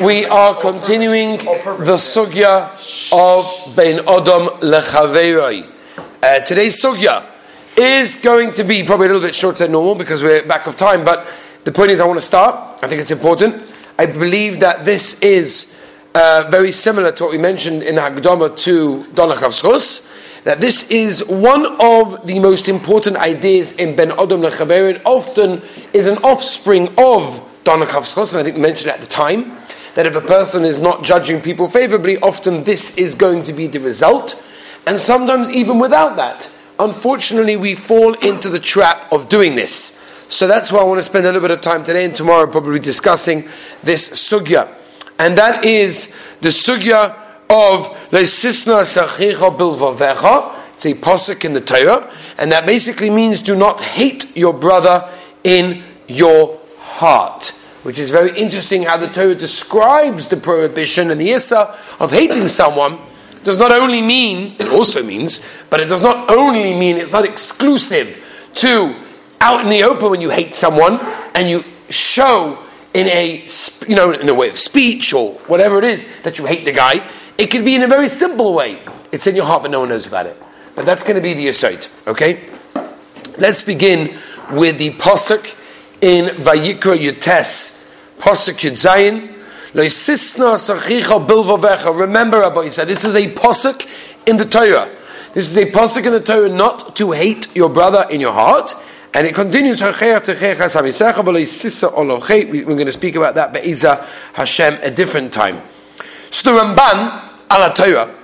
We are continuing the sugya of Ben Odom Lechaveroi. Uh, today's sugya is going to be probably a little bit shorter than normal because we're back of time, but the point is I want to start. I think it's important. I believe that this is uh, very similar to what we mentioned in Hagdama to Donach that this is one of the most important ideas in Ben Odom Lechaveroi, often is an offspring of Donach and I think we mentioned at the time that if a person is not judging people favorably, often this is going to be the result. And sometimes, even without that, unfortunately, we fall into the trap of doing this. So that's why I want to spend a little bit of time today and tomorrow probably discussing this sugya. And that is the sugya of Leisisna Sachicha Bilvavecha. It's a posuk in the Torah, and that basically means do not hate your brother in your heart which is very interesting how the Torah describes the prohibition and the issa of hating someone does not only mean, it also means, but it does not only mean, it's not exclusive to out in the open when you hate someone and you show in a, you know, in a way of speech or whatever it is that you hate the guy. It could be in a very simple way. It's in your heart, but no one knows about it. But that's going to be the aside, okay? Let's begin with the posuk in Vayikra Yutes, Pasuk Zayin. Remember, Rabbi Yisa, this is a pasuk in the Torah. This is a pasuk in the Torah not to hate your brother in your heart. And it continues, we're going to speak about that, Be'iza Hashem, a different time. So the Ramban, ala Torah,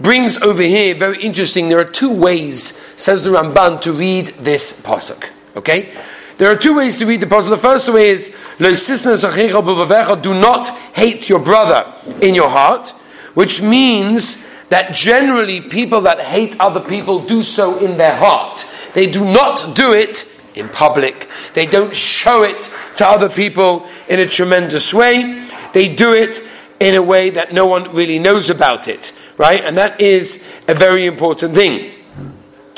brings over here, very interesting, there are two ways, says the Ramban, to read this pasuk. Okay? There are two ways to read the pasuk. The first way is do not hate your brother in your heart, which means that generally people that hate other people do so in their heart. They do not do it in public. They don't show it to other people in a tremendous way. They do it in a way that no one really knows about it, right? And that is a very important thing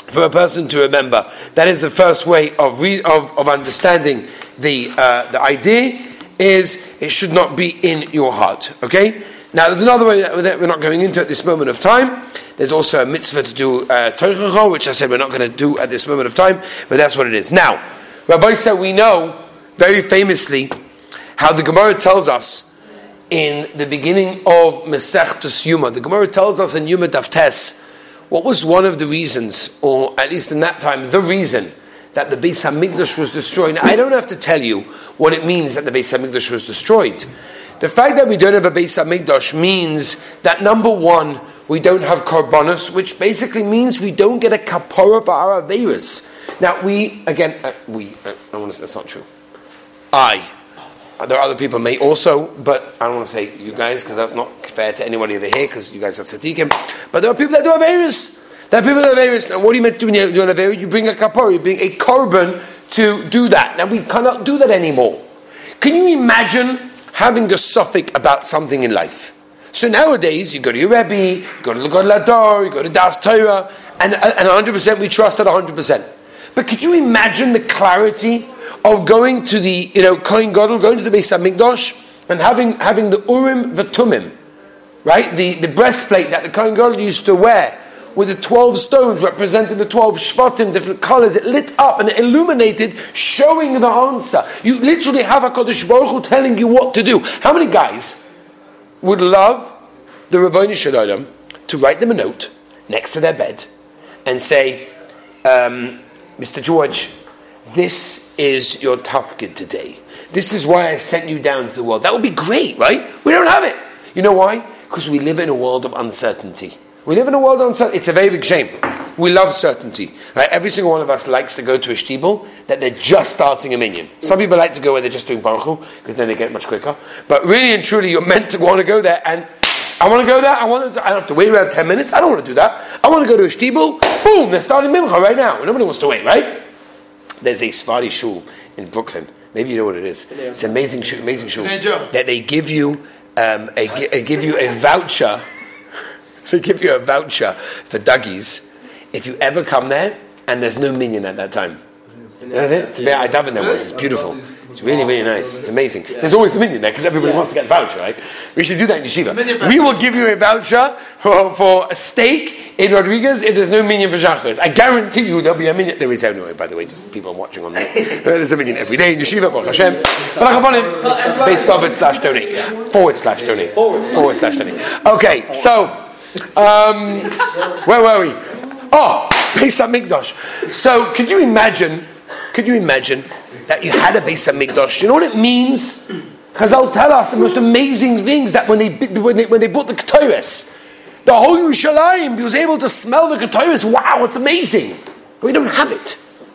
for a person to remember. That is the first way of, re- of, of understanding the, uh, the idea is it should not be in your heart. Okay? Now, there's another way that we're not going into at this moment of time. There's also a mitzvah to do uh, which I said we're not going to do at this moment of time, but that's what it is. Now, Rabbi said we know very famously how the Gemara tells us in the beginning of Masechtas Yuma. The Gemara tells us in Yuma Daf Tes what was one of the reasons, or at least in that time, the reason that the Beis Hamikdash was destroyed? I don't have to tell you what it means that the Beis Hamikdash was destroyed. The fact that we don't have a Beis Hamikdash means that number one, we don't have korbanos, which basically means we don't get a kapora for our averas. Now we again, uh, we uh, I want to say that's not true. I there are other people may also, but I don't want to say you guys because that's not fair to anybody over here because you guys are tzaddikim. But there are people that do Averis. There are people that do Averis. Now, what do you mean to do when you do Averis? You bring a kapor, you bring a korban to do that. Now, we cannot do that anymore. Can you imagine having a suffix about something in life? So nowadays, you go to your Rebbe, you go to the Lador, you go to Das Torah, and, and 100% we trust at 100%. But could you imagine the clarity of going to the, you know, Kohen Gadol, going to the Beis HaMikdash, and having, having the Urim V'Tumim, right? The, the breastplate that the Kohen Gadol used to wear, with the 12 stones representing the 12 Shvatim, different colors, it lit up and it illuminated, showing the answer. You literally have HaKadosh Baruch Hu telling you what to do. How many guys would love the Ribono Shel Olam to write them a note next to their bed and say, um, Mr. George, this is your tafkid today. This is why I sent you down to the world. That would be great, right? We don't have it. You know why? Because we live in a world of uncertainty. We live in a world of uncertainty. It's a very big shame. We love certainty. Right? Every single one of us likes to go to a shtibel that they're just starting a minyan. Some people like to go where they're just doing Borchu because then they get much quicker. But really and truly, you're meant to want to go there and I want to go there. I want to. I don't have to wait around ten minutes. I don't want to do that. I want to go to a shtibel. Boom! They're starting mincha right now. Nobody wants to wait, right? There's a Sfari shul in Brooklyn. Maybe you know what it is. It's an amazing shul, amazing shul that they give you um, a, a, give you a voucher. they give you a voucher for Dougies if you ever come there and there's no minyan at that time. That's it. It's, I daven there. It's beautiful. It's really, really nice. It's amazing. There's always a minyan there because everybody wants to get a voucher, right? We should do that in yeshiva. We will give you a voucher for, for a steak in Rodriguez if there's no minyan for Shachris. I guarantee you there'll be a minyan. There is anyway, by the way, just people are watching on there. There's a minyan every day in yeshiva, Baruch Hashem. But Base David slash donate. Forward slash donate. Forward slash donate. Okay, so, um, where were we? Oh, Beis Hamikdash. So, could you imagine, could you imagine that you had a Beis Hamikdash. You know what it means? Chazal tell us the most amazing things that when they when they, when they bought the Ketores, the whole Yerushalayim was able to smell the Ketores. Wow, it's amazing. We don't have it.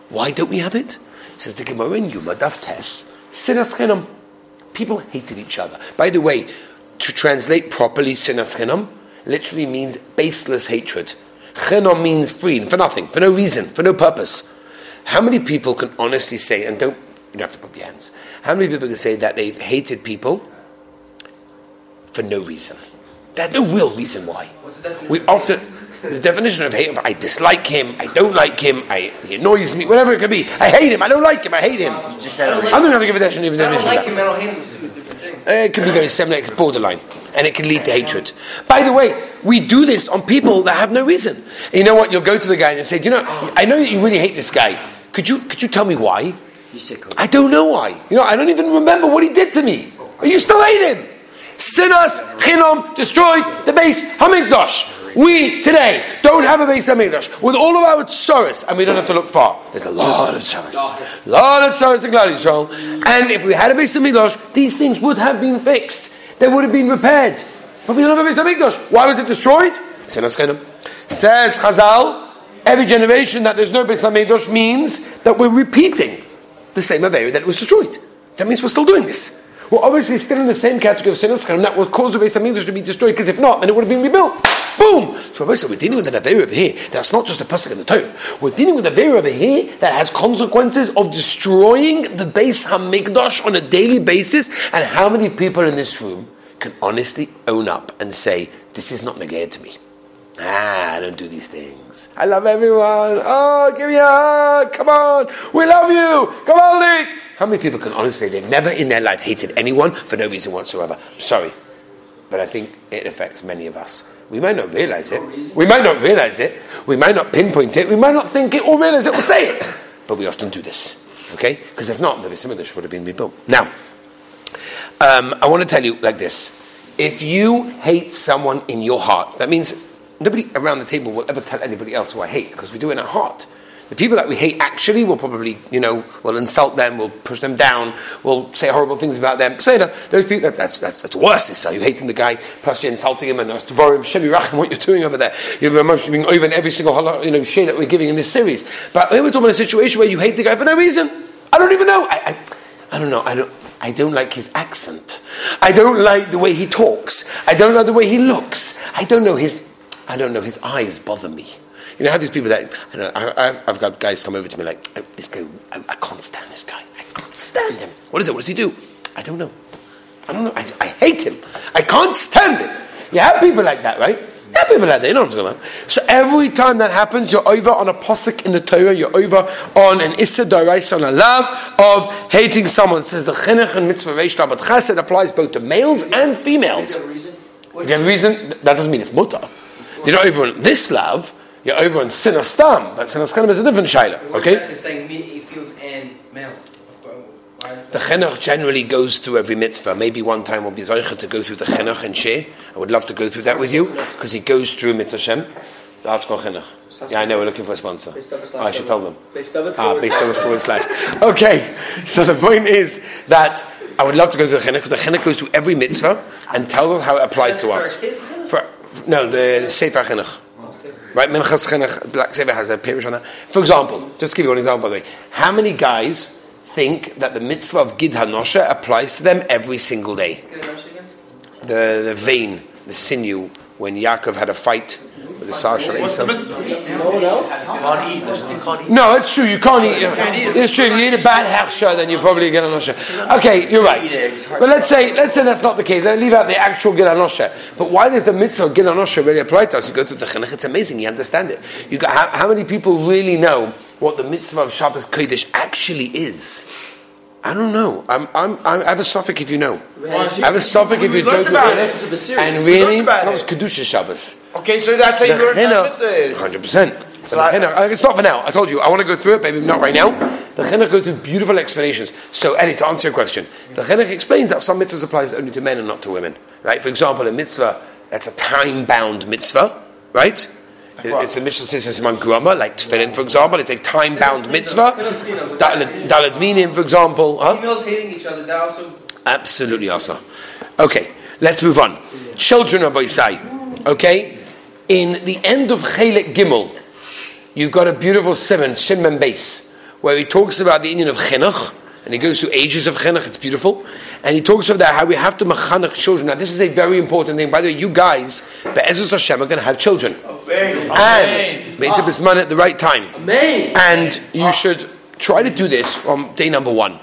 Why don't we have it? Says the Gemara in Yuma Daf. Sinas. People hated each other. By the way, to translate properly, Sinas Chinam literally means baseless hatred. Chinam means free, for nothing, for no reason, for no purpose. How many people can honestly say, and don't, you don't have to put your hands, how many people can say that they've hated people for no reason? There's no real reason why. We often, the definition of hate, of I dislike him, I don't like him, I, he annoys me, whatever it could be. I hate him, I don't like him, I hate him. I'm not going to give a definition, definition of that. Uh, Eh, it could be very similar, it's borderline. And it can lead to hatred. By the way, we do this on people that have no reason. You know what? You'll go to the guy and say, you know, I know that you really hate this guy. Could you, could you tell me why? You sick. I don't know why. You know, I don't even remember what he did to me. Are you still hate him? Sinas, Chinom, destroyed the Beis Hamikdash. We today don't have a Beis Hamikdash with all of our tsaris, and we don't have to look far. There's a lot of tsaris, a lot of tsaris in Yisrael. And if we had a Beis Hamikdash, these things would have been fixed. They would have been repaired. But we don't have a Beis Hamikdash. Why was it destroyed? Says Chazal, every generation that there's no Beis Hamikdash means that we're repeating the same Avera that was destroyed. That means we're still doing this. We're obviously still in the same category of sinners, and that would cause the Beis Hamikdash to be destroyed, because if not, then it would have been rebuilt. Boom! So we're dealing with an Avera over here that's not just a pasuk in the Torah. We're dealing with an Avera over here that has consequences of destroying the Beis Hamikdash on a daily basis, and how many people in this room can honestly own up and say, this is not negated to me. Ah, I don't do these things. I love everyone. Oh, give me a hug. Come on. We love you. Come on, Nick. How many people can honestly say they've never in their life hated anyone for no reason whatsoever? Sorry. But I think it affects many of us. We might not realize it. We might not realize it. We might not pinpoint it. We might not think it or realize it or say it. But we often do this. Okay? Because if not, the Bismillah would have been rebuilt. Now, um, I want to tell you like this. If you hate someone in your heart, that means Nobody around the table will ever tell anybody else who I hate because we do it in our heart. The people that we hate actually will probably, you know, will insult them, will push them down, will say horrible things about them. Say that those people, that, that's, that's, that's worse. So you're hating the guy, plus you're insulting him, and that's Devarim, Shemi Rachim, what you're doing over there. You're being over in every single, you know, share that we're giving in this series. But here we're talking about a situation where you hate the guy for no reason. I don't even know. I, I, I don't know. I don't. I don't like his accent. I don't like the way he talks. I don't like the way he looks. I don't know his I don't know, his eyes bother me. You know how these people that, I know, I, have I've got guys come over to me like, oh, this guy, I, I, can't stand this guy. I can't stand him. What is it? What does he do? I don't know. I don't know. I, I hate him. I can't stand him. You have people like that, right? You have people like that. You know what I'm talking about. So every time that happens, you're over on a posik in the Torah. You're over on an issa dorais on a love of hating someone. Says the chinuch and mitzvah reish but chesed applies both to males and females. If you have a reason, that doesn't mean it's mutter. You're not over on this love, you're over on sinastam, but sinastam is a different shaila. Okay? The chinuch generally goes through every mitzvah. Maybe one time we'll be zeicha to go through the chinuch and share. I would love to go through that with you because he goes through mitzvah Shem. The article chinuch. Yeah, I know. We're looking for a sponsor. Oh, I should tell them. Ah, based on forward slash. Okay, so the point is that I would love to go through the chinuch because the chinuch goes through every mitzvah and tells us how it applies to us. For no, the Sefer Chinuch. Right, Minchas Chinuch, Black Sefer has a parish on that. For example, just to give you one example, by the way, how many guys think that the mitzvah of Gid Hanosha applies to them every single day? The, the vein, the sinew, when Yaakov had a fight with the Sasha No, it's true. You can't eat. It's true. If you eat a bad hechsha, then you probably get a nosha. Okay, you're right. But let's say let's say that's not the case. Let's leave out the actual gil But why does the mitzvah gil really apply to us? You go through the chinuch. It's amazing. You understand it. You got how, how many people really know what the mitzvah of Shabbos Kodesh actually is. I don't know. I'm, I'm, I'm, I have a suffix if you know. I have a suffix if you through it. And really, that was Kedusha Shabbos. Okay, so that's how you learn that Hundred percent. It's not for now. I told you I want to go through it, maybe not right now. The chinuch goes through beautiful explanations. So, Eddie, to answer your question, the chinuch explains that some mitzvahs applies only to men and not to women. Right? For example, a mitzvah that's a time-bound mitzvah, right? It's a mitzvah says among grama, like tefillin, for example. It's a time-bound mitzvah. Daled minim, for example. Huh? Females hating each other. That also absolutely also. Okay, let's move on. Children of Isai. Okay, in the end of Chelik Gimel, you've got a beautiful simon, Shimon base, where he talks about the Indian of chinuch, and he goes through ages of chinuch. It's beautiful, and he talks about that how we have to machanach children. Now, this is a very important thing. By the way, you guys, Be'ezus Hashem, are going to have children, And Beit Bisman at the right time, Amen. and you should try to do this from day number one,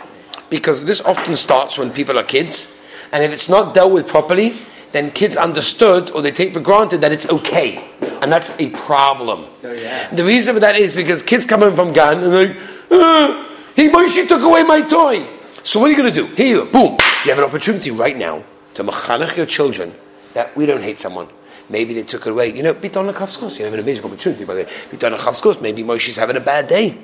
because this often starts when people are kids, and if it's not dealt with properly, then kids understood or they take for granted that it's okay. And that's a problem. Oh, yeah. The reason for that is because kids come in from Gan and they're like, uh, he Moshe took away my toy. So what are you going to do? Here, boom. You have an opportunity right now to machanach your children that we don't hate someone. Maybe they took it away. You know, Biton Kafskos, you have an amazing opportunity by the way. Biton Kafskos, maybe Moshe's having a bad day.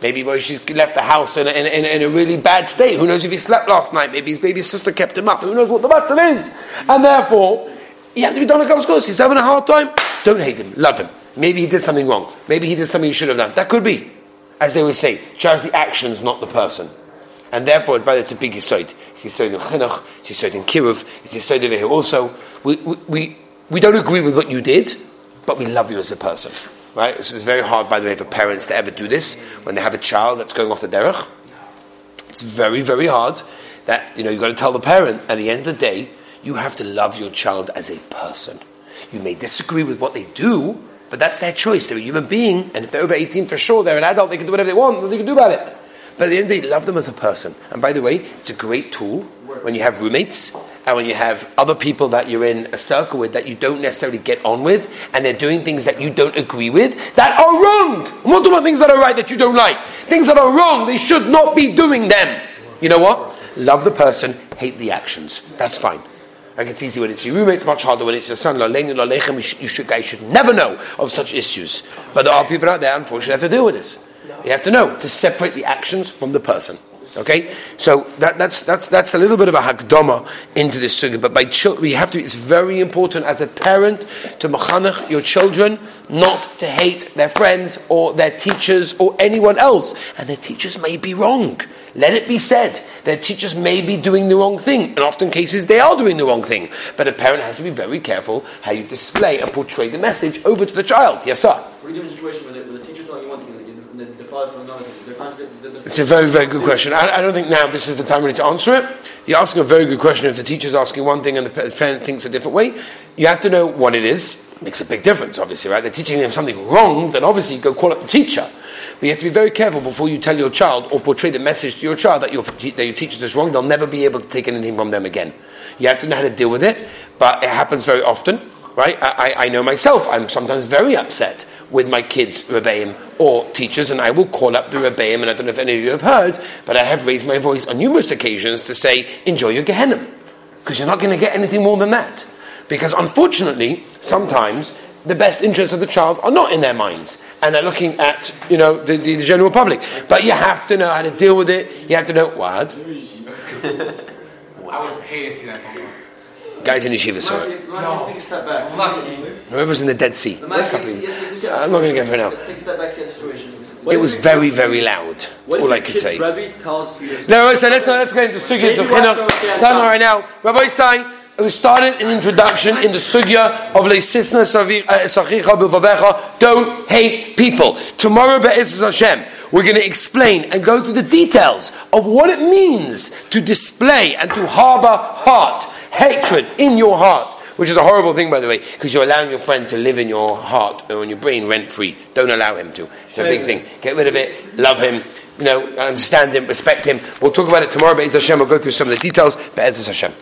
Maybe Moshe's left the house in a, in, in a, really bad state. Who knows if he slept last night? Maybe his baby sister kept him up. Who knows what the matter is? And therefore, you have to be done a Kafskos. He's having a hard time. Don't hate him. Love him. Maybe he did something wrong. Maybe he did something he should have done. That could be. As they would say, judge the actions, not the person. And therefore, it's, it's a big yisoid. It's yisoid in chinuch, it's yisoid in kiruv, it's a yisoid over here also. We, we, we, we don't agree with what you did, but we love you as a person. Right? This is very hard, by the way, for parents to ever do this when they have a child that's going off the derech. It's very, very hard that, you know, you've got to tell the parent at the end of the day, you have to love your child as a person. You may disagree with what they do, but that's their choice. They're a human being, and if they're over 18 for sure, they're an adult, they can do whatever they want, they can do about it. But at the end of the day, love them as a person. And by the way, it's a great tool when you have roommates and when you have other people that you're in a circle with that you don't necessarily get on with, and they're doing things that you don't agree with that are wrong. I'm not talking about things that are right that you don't like. Things that are wrong, they should not be doing them. You know what? Love the person, hate the actions. That's fine. Like it's easy when it's your roommate, it's much harder when it's your son. You should, guys should never know of such issues. But there are people out there, unfortunately, have to deal with this. You have to know to separate the actions from the person. Okay, so that, that's that's that's a little bit of a hakdama into this sugi. But by children, we have to. It's very important as a parent to machanach your children not to hate their friends or their teachers or anyone else. And their teachers may be wrong. Let it be said. Their teachers may be doing the wrong thing. and often cases, they are doing the wrong thing. But a parent has to be very careful how you display and portray the message over to the child. Yes, sir. What do you do in a situation where the, where the teacher telling you one thing and the, the father telling another thing? It's a very, very good question. I, I, don't think now this is the time really to answer it. You're asking a very good question. If the teacher's asking one thing and the parent thinks a different way, you have to know what it is. It makes a big difference, obviously, right? They're teaching them something wrong, then obviously you go call up the teacher. But you have to be very careful before you tell your child or portray the message to your child that your, that your teacher is wrong. They'll never be able to take anything from them again. You have to know how to deal with it, but it happens very often, right? I, I, I know myself, I'm sometimes very upset with my kids, Rebbeim, or teachers, and I will call up the Rebbeim, and I don't know if any of you have heard, but I have raised my voice on numerous occasions to say, enjoy your Gehenna, because you're not going to get anything more than that. Because unfortunately, sometimes the best interests of the child are not in their minds, and they're looking at, you know, the, the, the general public. But you have to know how to deal with it. You have to know what. I would pay to see that Guys in yeshiva saw it. No. Take a step back. Whoever's in the Dead Sea. I'm not going to get for now. Take a step back, see the situation. It was very, very loud. That's all I could say. No, so let's, let's get into sugyas of chinuch. Done right now. Rabbi say we started an introduction in the sugya of leisisna uh, sachicha b'vavecha. Don't hate people. Tomorrow, be'ezus Hashem, we're going to explain and go through the details of what it means to display and to harbor heart hatred in your heart, which is a horrible thing, by the way, because you're allowing your friend to live in your heart or in your brain rent free. Don't allow him to. It's a big thing. Get rid of it, love him, you know, understand him, respect him. We'll talk about it tomorrow, Be'ez Hashem. We'll go through some of the details, Be'ez Hashem.